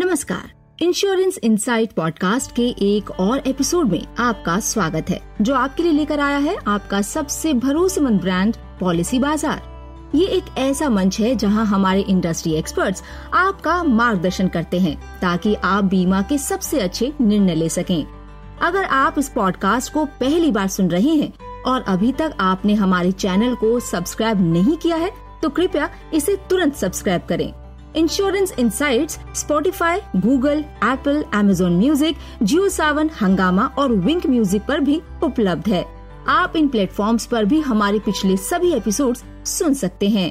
नमस्कार। Insurance insight podcast के एक और एपिसोड में आपका स्वागत है, जो आपके लिए लेकर आया है आपका सबसे भरोसेमंद ब्रांड पॉलिसी बाज़ार ये एक ऐसा मंच है जहाँ हमारे इंडस्ट्री एक्सपर्ट्स आपका मार्गदर्शन करते हैं, ताकि आप बीमा के सबसे अच्छे निर्णय ले सकें। अगर आप इस पॉडकास्ट को पहली बार सुन रहे हैं और अभी तक आपने हमारे चैनल को सब्सक्राइब नहीं किया है तो कृपया इसे तुरंत सब्सक्राइब करें। Insurance insights Spotify Google Apple Amazon music Jio Saavn Hungama और विंक म्यूज़िक पर भी उपलब्ध है। आप इन प्लेटफॉर्म्स पर भी हमारे पिछले सभी एपिसोड्स सुन सकते हैं।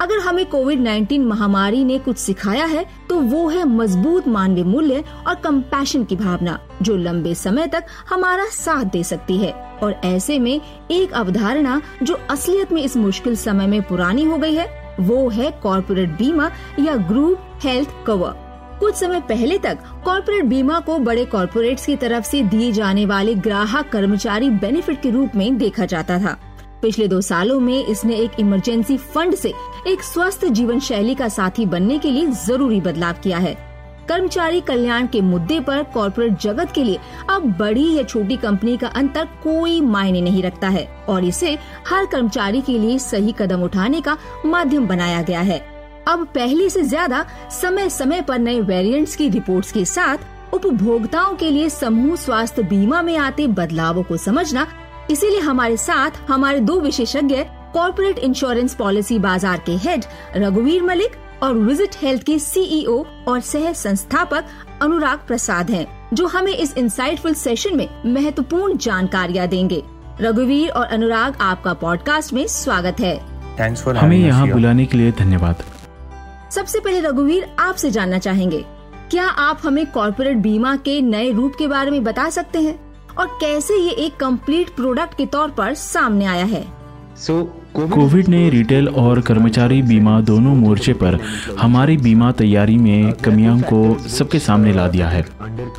अगर हमें कोविड 19 महामारी ने कुछ सिखाया है तो वो है मज़बूत मानवीय मूल्य और कंपैशन की भावना, जो लंबे समय तक हमारा साथ दे सकती है। और ऐसे में एक अवधारणा जो असलियत में इस मुश्किल समय में पुरानी हो गई है वो है कॉरपोरेट बीमा या ग्रुप हेल्थ कवर। कुछ समय पहले तक कॉरपोरेट बीमा को बड़े कॉरपोरेट्स की तरफ़ से दिए जाने वाले ग्राहक कर्मचारी बेनिफिट के रूप में देखा जाता था। पिछले दो सालों में इसने एक इमरजेंसी फंड से एक स्वस्थ जीवन शैली का साथी बनने के लिए ज़रूरी बदलाव किया है। कर्मचारी कल्याण के मुद्दे पर कॉरपोरेट जगत के लिए अब बड़ी या छोटी कंपनी का अंतर कोई मायने नहीं रखता है और इसे हर कर्मचारी के लिए सही कदम उठाने का माध्यम बनाया गया है। अब पहले से ज़्यादा समय समय पर नए वेरिएंट्स की रिपोर्ट्स के साथ उपभोक्ताओं के लिए समूह स्वास्थ्य बीमा में आते बदलावों को समझना, इसीलिए हमारे साथ हमारे दो विशेषज्ञ कॉरपोरेट इंश्योरेंस पॉलिसी बाज़ार के हेड रघुवीर मलिक और विज़िट हेल्थ के सीईओ और सह संस्थापक अनुराग प्रसाद हैं, जो हमें इस इंसाइटफुल सेशन में महत्वपूर्ण जानकारियाँ देंगे। रघुवीर और अनुराग आपका पॉडकास्ट में स्वागत है। हमें यहाँ बुलाने के लिए धन्यवाद। सबसे पहले रघुवीर आपसे जानना चाहेंगे क्या आप हमें कॉरपोरेट बीमा के नए रूप के बारे में बता सकते हैं? और कैसे ये एक कंप्लीट प्रोडक्ट के तौर पर सामने आया है? कोविड ने रिटेल और कर्मचारी बीमा दोनों मोर्चे पर हमारी बीमा तैयारी में कमियों को सबके सामने ला दिया है।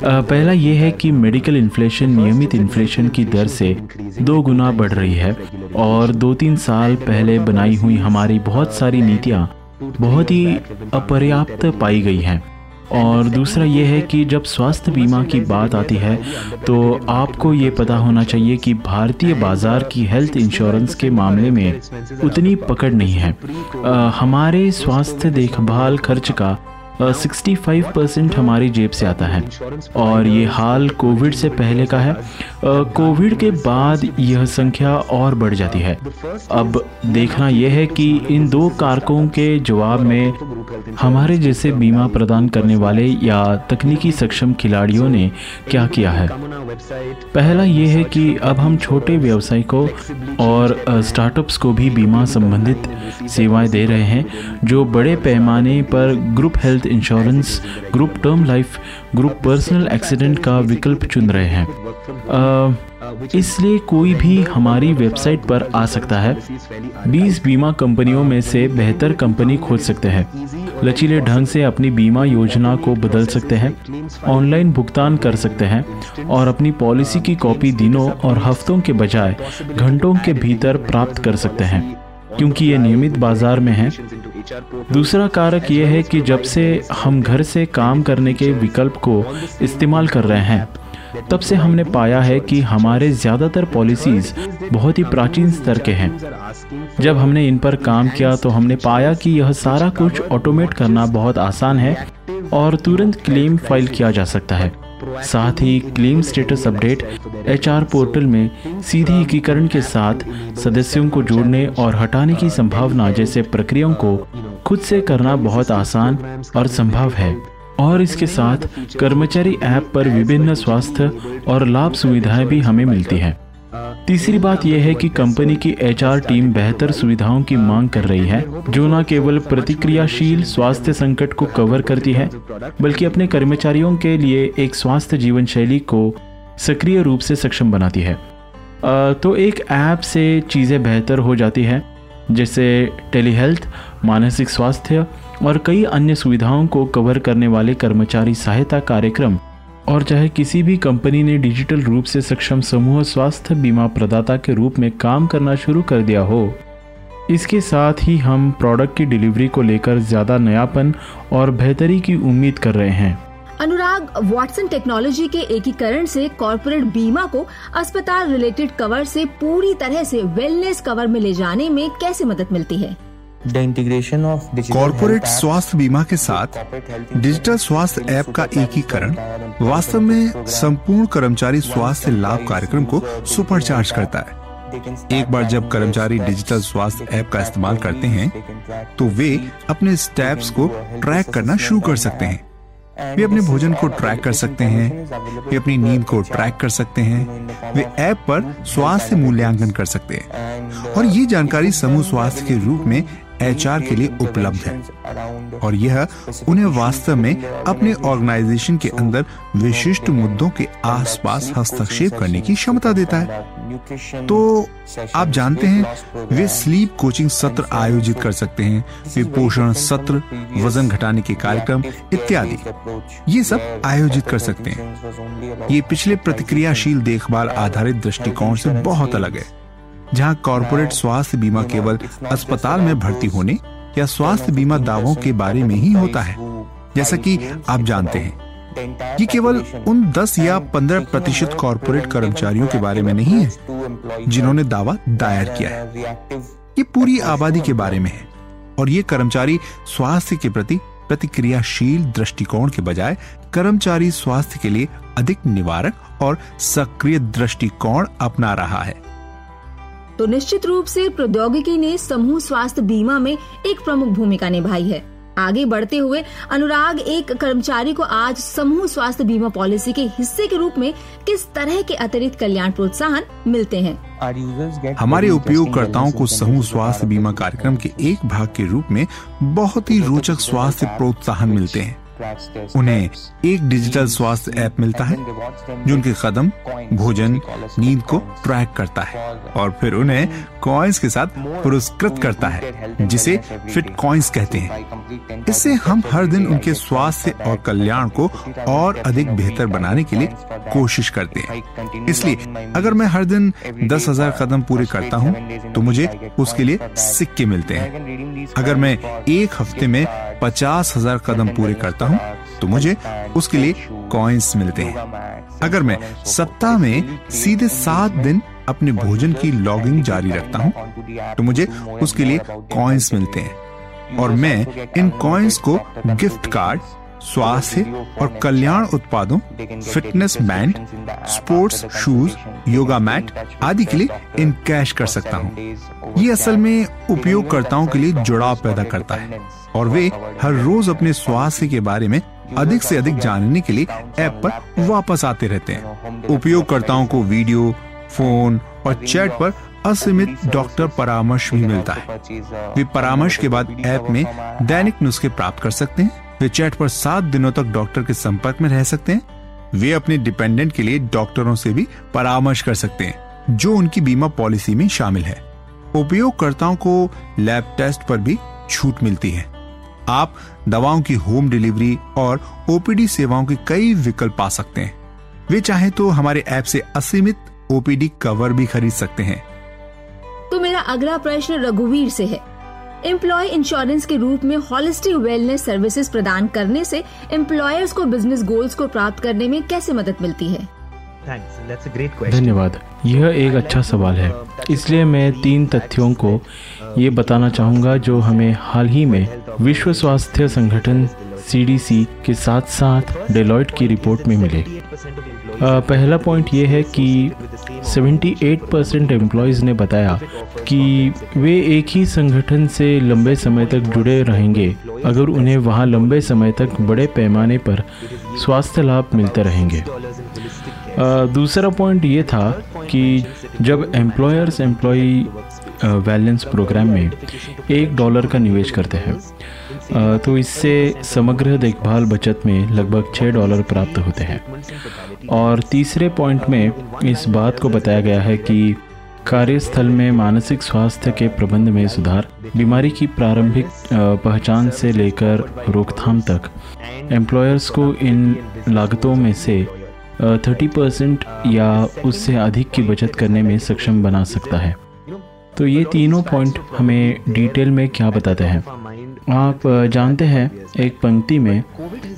पहला ये है कि मेडिकल इन्फ्लेशन, नियमित इन्फ्लेशन की दर से दो गुना बढ़ रही है और दो तीन साल पहले बनाई हुई हमारी बहुत सारी नीतियाँ बहुत ही अपर्याप्त पाई गई हैं। और दूसरा ये है कि जब स्वास्थ्य बीमा की बात आती है तो आपको ये पता होना चाहिए कि भारतीय बाज़ार की हेल्थ इंश्योरेंस के मामले में उतनी पकड़ नहीं है। आ, हमारे स्वास्थ्य देखभाल खर्च का सिक्सटी फाइव परसेंट हमारी जेब से आता है। और ये हाल कोविड से पहले का है। कोविड के बाद यह संख्या और बढ़ जाती है। अब देखना यह है कि इन दो कारकों के जवाब में हमारे जैसे बीमा प्रदान करने वाले या तकनीकी सक्षम खिलाड़ियों ने क्या किया है। पहला ये है कि अब हम छोटे व्यवसायिकों और स्टार्टअप्स को भी बीमा संबंधित सेवाएँ दे रहे हैं, जो बड़े पैमाने पर group health insurance group term life group personal accident का विकल्प चुन रहे हैं। इसलिए कोई भी हमारी वेबसाइट पर आ सकता है। 20 बीमा कंपनियों में से बेहतर कंपनी खोज सकते हैं। लचीले ढंग से अपनी बीमा योजना को बदल सकते हैं, ऑनलाइन भुगतान कर सकते हैं और अपनी पॉलिसी की कॉपी दिनों और हफ्तों के बजाय घंटों के भीतर प्राप्त कर सकते हैं। क्योंकि ये नियमित बाज़ार में है दूसरा कारक ये है कि जब से हम घर से काम करने के विकल्प को इस्तेमाल कर रहे हैं, तब से हमने पाया है कि हमारे ज़्यादातर पॉलिसीज़ बहुत ही प्राचीन स्तर के हैं। जब हमने इन पर काम किया तो हमने पाया कि यह सारा कुछ ऑटोमेट करना बहुत आसान है और तुरंत क्लेम फ़ाइल किया जा सकता है। साथ ही claim status update HR portal में सीधे एकीकरण के साथ सदस्यों को जोड़ने और हटाने की संभावना जैसे प्रक्रियाओं को खुद से करना बहुत आसान और संभव है। और इसके साथ कर्मचारी ऐप पर विभिन्न स्वास्थ्य और लाभ सुविधाएँ भी हमें मिलती हैं। तीसरी बात यह है कि कंपनी की एचआर टीम बेहतर सुविधाओं की मांग कर रही है, जो न केवल प्रतिक्रियाशील स्वास्थ्य संकट को कवर करती है, बल्कि अपने कर्मचारियों के लिए एक स्वास्थ्य जीवन शैली को सक्रिय रूप से सक्षम बनाती है। तो एक ऐप से चीज़ें बेहतर हो जाती है, जैसे टेलीहेल्थ, मानसिक स्वास्थ्य और कई अन्य सुविधाओं को कवर करने वाले कर्मचारी सहायता कार्यक्रम और चाहे किसी भी कंपनी ने डिजिटल रूप से सक्षम समूह स्वास्थ्य बीमा प्रदाता के रूप में काम करना शुरू कर दिया हो। इसके साथ ही हम प्रोडक्ट की डिलीवरी को लेकर ज़्यादा नयापन और बेहतरी की उम्मीद कर रहे हैं। अनुराग वाटसन टेक्नोलॉजी के एकीकरण से कॉरपोरेट बीमा को अस्पताल रिलेटेड कवर से पूरी तरह से वेलनेस कवर में ले जाने में कैसे मदद मिलती है? कॉरपोरेट स्वास्थ्य बीमा के साथ डिजिटल स्वास्थ्य ऐप का एकीकरण वास्तव में संपूर्ण कर्मचारी स्वास्थ्य लाभ कार्यक्रम को सुपरचार्ज करता है। एक बार जब कर्मचारी डिजिटल स्वास्थ्य ऐप का इस्तेमाल करते हैं तो वे अपने स्टेप्स को ट्रैक करना शुरू कर सकते हैं। वे अपने भोजन को ट्रैक कर सकते हैं वे अपनी नींद को ट्रैक कर सकते हैं वे ऐप पर स्वास्थ्य मूल्यांकन कर सकते हैं। और ये जानकारी समूह स्वास्थ्य के रूप में एचआर के लिए उपलब्ध है। और यह उन्हें वास्तव में अपने ऑर्गेनाइजेशन के अंदर विशिष्ट मुद्दों के आसपास हस्तक्षेप करने की क्षमता देता है। तो आप जानते हैं, वे स्लीप कोचिंग सत्र आयोजित कर सकते हैं, वे पोषण सत्र, वज़न घटाने के कार्यक्रम इत्यादि। ये सब आयोजित कर सकते हैं। ये पिछले प्रतिक्रियाशील देखभाल आधारित दृष्टिकोण से बहुत अलग है। जहाँ कॉरपोरेट स्वास्थ्य बीमा केवल अस्पताल में भर्ती होने या स्वास्थ्य बीमा दावों के बारे में ही होता है। जैसा कि आप जानते हैं ये केवल उन 10 या 15 प्रतिशत कॉरपोरेट कर्मचारियों के बारे में नहीं है जिन्होंने दावा दायर किया है। ये पूरी आबादी के बारे में है और ये कर्मचारी स्वास्थ्य के प्रति प्रतिक्रियाशील दृष्टिकोण के बजाय कर्मचारी स्वास्थ्य के लिए अधिक निवारक और सक्रिय दृष्टिकोण अपना रहा है। तो निश्चित रूप से प्रौद्योगिकी ने समूह स्वास्थ्य बीमा में एक प्रमुख भूमिका निभाई है। आगे बढ़ते हुए अनुराग एक कर्मचारी को आज समूह स्वास्थ्य बीमा पॉलिसी के हिस्से के रूप में किस तरह के अतिरिक्त कल्याण प्रोत्साहन मिलते हैं? हमारे उपयोगकर्ताओं को समूह स्वास्थ्य बीमा कार्यक्रम के एक भाग के रूप में बहुत ही रोचक स्वास्थ्य प्रोत्साहन मिलते हैं। उन्हें एक डिजिटल स्वास्थ्य ऐप मिलता है, जो उनके कदम, भोजन, नींद को ट्रैक करता है और फिर उन्हें कॉइन्स के साथ पुरस्कृत करता है, जिसे फिट कॉइन्स कहते हैं। इससे हम हर दिन उनके स्वास्थ्य और कल्याण को और अधिक बेहतर बनाने के लिए कोशिश करते हैं। इसलिए अगर मैं हर दिन दस हज़ार कदम पूरे करता हूँ तो मुझे उसके लिए सिक्के मिलते हैं। अगर मैं एक हफ़्ते में पचास हज़ार कदम पूरे करता हूँ तो मुझे उसके लिए कॉइन्स मिलते हैं। अगर मैं सप्ताह में सीधे सात दिन अपने भोजन की लॉगिंग जारी रखता हूँ तो मुझे उसके लिए कॉइन्स मिलते हैं। और मैं इन कॉइन्स को गिफ्ट कार्ड स्वास्थ्य और कल्याण उत्पादों fitness band sports shoes yoga mat आदि के लिए इन कैश कर सकता हूँ। ये असल में उपयोगकर्ताओं के लिए जुड़ाव पैदा करता है और वे हर रोज अपने स्वास्थ्य के बारे में अधिक से अधिक जानने के लिए ऐप पर वापस आते रहते हैं। उपयोगकर्ताओं को वीडियो, फ़ोन और चैट पर असीमित डॉक्टर परामर्श भी मिलता है। वे परामर्श के बाद ऐप में दैनिक नुस्खे प्राप्त कर सकते हैं। वे चैट पर सात दिनों तक डॉक्टर के संपर्क में रह सकते हैं। वे अपने डिपेंडेंट के लिए डॉक्टरों से भी परामर्श कर सकते हैं, जो उनकी बीमा पॉलिसी में शामिल है। उपयोगकर्ताओं को लैब टेस्ट पर भी छूट मिलती है। आप दवाओं की होम डिलीवरी और ओपीडी सेवाओं के कई विकल्प पा सकते हैं। वे चाहे तो हमारे ऐप से असीमित ओपीडी कवर भी खरीद सकते हैं। तो मेरा अगला प्रश्न रघुवीर से है। एम्प्लॉय इंश्योरेंस के रूप में हॉलिस्टिक वेलनेस सर्विसेज़ प्रदान करने से एम्प्लॉयर्स को बिज़नेस गोल्स को प्राप्त करने में कैसे मदद मिलती है? धन्यवाद। यह एक अच्छा सवाल है। इसलिए मैं तीन तथ्यों को ये बताना चाहूँगा जो हमें हाल ही में विश्व स्वास्थ्य संगठन सीडीसी के साथ साथ डेलॉइट की रिपोर्ट में मिले। पहला पॉइंट ये है कि 78 परसेंट एम्प्लॉयज़ ने बताया कि वे एक ही संगठन से लंबे समय तक जुड़े रहेंगे। अगर उन्हें वहाँ लंबे समय तक बड़े पैमाने पर स्वास्थ्य लाभ मिलते रहेंगे। दूसरा पॉइंट ये था कि जब एम्प्लॉयर्स एम्प्लॉय बैलेंस प्रोग्राम में एक डॉलर का निवेश करते हैं तो इससे समग्र देखभाल बचत में लगभग छः डॉलर प्राप्त होते हैं। और तीसरे पॉइंट में इस बात को बताया गया है कि कार्यस्थल में मानसिक स्वास्थ्य के प्रबंध में सुधार, बीमारी की प्रारंभिक पहचान से लेकर रोकथाम तक। एम्प्लॉयर्स को इन लागतों में से थर्टी परसेंट या उससे अधिक की बचत करने में सक्षम बना सकता है। तो ये तीनों पॉइंट हमें डिटेल में क्या बताते हैं? आप जानते हैं एक पंक्ति में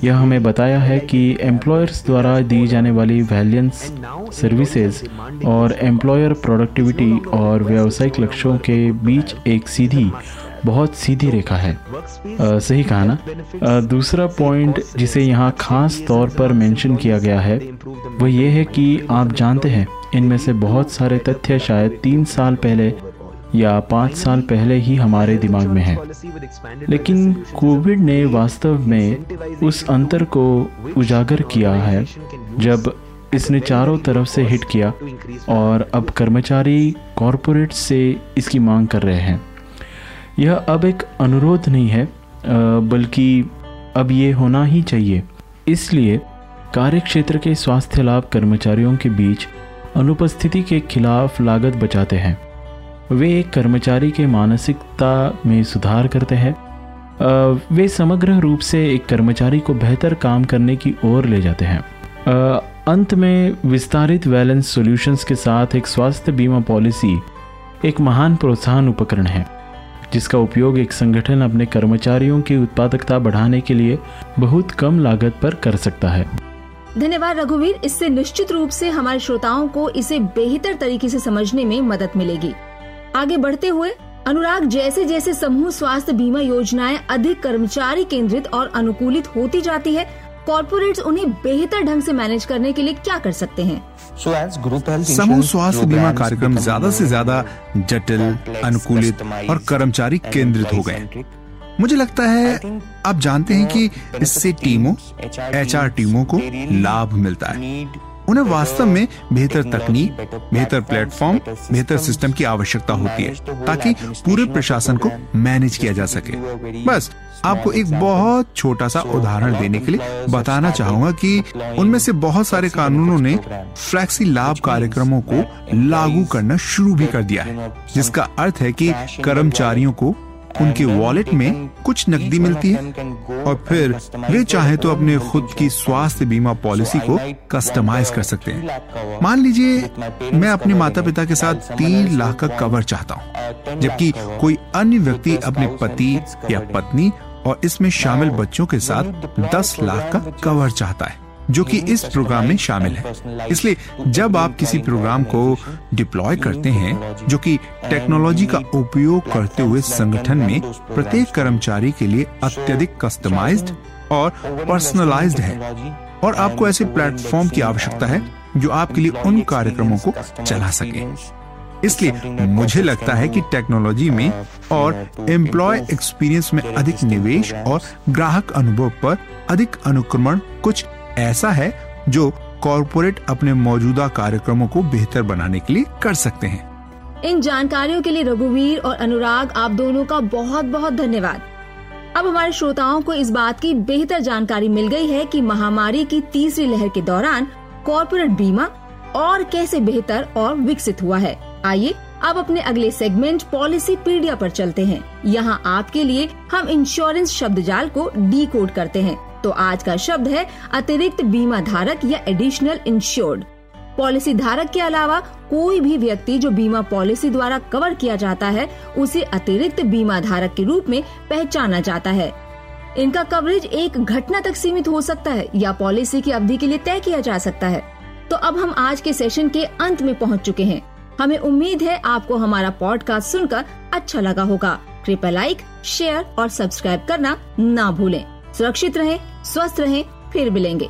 यह हमें बताया है कि एम्प्लॉयर्स द्वारा दी जाने वाली वैलियंस सर्विसेज़ और एम्प्लॉयर प्रोडक्टिविटी और व्यावसायिक लक्ष्यों के बीच एक सीधी बहुत सीधी रेखा है। आ, सही कहा ना? आ, दूसरा पॉइंट जिसे यहाँ खास तौर पर मेंशन किया गया है वो ये है कि आप जानते हैं इनमें से बहुत सारे तथ्य शायद तीन साल पहले या पाँच साल पहले ही हमारे दिमाग में है। लेकिन कोविड ने वास्तव में उस अंतर को उजागर किया है, जब इसने चारों तरफ़ से हिट किया और अब कर्मचारी कॉरपोरेट से इसकी मांग कर रहे हैं। यह अब एक अनुरोध नहीं है बल्कि अब ये होना ही चाहिए। इसलिए कार्य क्षेत्र के स्वास्थ्य लाभ कर्मचारियों के बीच अनुपस्थिति के खिलाफ लागत बचाते हैं। वे कर्मचारी के मानसिकता में सुधार करते हैं। वे समग्र रूप से एक कर्मचारी को बेहतर काम करने की ओर ले जाते हैं। अंत में विस्तारित वैलेंस सॉल्यूशंस के साथ एक स्वास्थ्य बीमा पॉलिसी एक महान प्रोत्साहन उपकरण है, जिसका उपयोग एक संगठन अपने कर्मचारियों की उत्पादकता बढ़ाने के लिए बहुत कम लागत पर कर सकता है। धन्यवाद रघुवीर, इससे निश्चित रूप से हमारे श्रोताओं को इसे बेहतर तरीके से समझने में मदद मिलेगी। आगे बढ़ते हुए अनुराग जैसे जैसे समूह स्वास्थ्य बीमा योजनाएँ अधिक कर्मचारी केंद्रित और अनुकूलित होती जाती है कॉर्पोरेट उन्हें बेहतर ढंग से मैनेज करने के लिए क्या कर सकते हैं? समूह स्वास्थ्य बीमा कार्यक्रम ज़्यादा से ज़्यादा जटिल अनुकूलित और कर्मचारी केंद्रित हो गए। मुझे लगता है आप जानते हैं कि इससे टीमों एचआर टीमों को लाभ मिलता है। उन्हें वास्तव में बेहतर तकनीक बेहतर प्लेटफॉर्म बेहतर सिस्टम की आवश्यकता होती है ताकि पूरे प्रशासन को मैनेज किया जा सके। बस आपको एक बहुत छोटा सा उदाहरण देने के लिए बताना चाहूँगा कि उनमें से बहुत सारे कानूनों ने फ्लैक्सी लाभ कार्यक्रमों को लागू करना शुरू भी कर दिया है जिसका अर्थ है कि कर्मचारियों को उनके वॉलेट में कुछ नकदी मिलती है। और फिर वे चाहे तो अपने खुद की स्वास्थ्य बीमा पॉलिसी को कस्टमाइज कर सकते हैं। मान लीजिए, मैं अपने माता पिता के साथ तीन लाख का कवर चाहता हूँ, जबकि कोई अन्य व्यक्ति अपने पति या पत्नी और इसमें शामिल बच्चों के साथ दस लाख का कवर चाहता है। जो कि इस प्रोग्राम में शामिल है। इसलिए जब आप किसी प्रोग्राम को डिप्लॉय करते हैं, जो कि टेक्नोलॉजी का उपयोग करते हुए संगठन में प्रत्येक कर्मचारी के लिए अत्यधिक कस्टमाइज्ड और पर्सनलाइज्ड है, और आपको ऐसे प्लेटफॉर्म की आवश्यकता है, जो आपके लिए उन कार्यक्रमों को चला सके। इसलिए मुझे लगता है कि टेक्नोलॉजी में और एम्प्लॉय एक्सपीरियंस में अधिक निवेश और ग्राहक अनुभव पर अधिक अनुक्रमण कुछ ऐसा है जो कॉरपोरेट अपने मौजूदा कार्यक्रमों को बेहतर बनाने के लिए कर सकते हैं। इन जानकारियों के लिए रघुवीर और अनुराग, आप दोनों का बहुत बहुत धन्यवाद। अब हमारे श्रोताओं को इस बात की बेहतर जानकारी मिल गई है कि महामारी की तीसरी लहर के दौरान कॉरपोरेट बीमा और कैसे बेहतर और विकसित हुआ है। आइए, अब अपने अगले सेगमेंट पॉलिसी पीडिया पर चलते हैं। यहाँ आपके लिए हम इंश्योरेंस शब्द जाल को डी करते हैं। तो आज का शब्द है अतिरिक्त बीमा धारक या एडिशनल इंश्योर्ड पॉलिसी धारक के अलावा कोई भी व्यक्ति जो बीमा पॉलिसी द्वारा कवर किया जाता है, उसे अतिरिक्त बीमा धारक के रूप में पहचाना जाता है। इनका कवरेज एक घटना तक सीमित हो सकता है या पॉलिसी की अवधि के लिए तय किया जा सकता है। तो अब हम आज के सेशन के अंत में पहुँच चुके हैं। हमें उम्मीद है आपको हमारा पॉडकास्ट सुनकर अच्छा लगा होगा। कृपया लाइक शेयर और सब्सक्राइब करना ना भूलें। सुरक्षित रहें स्वस्थ रहें फिर मिलेंगे।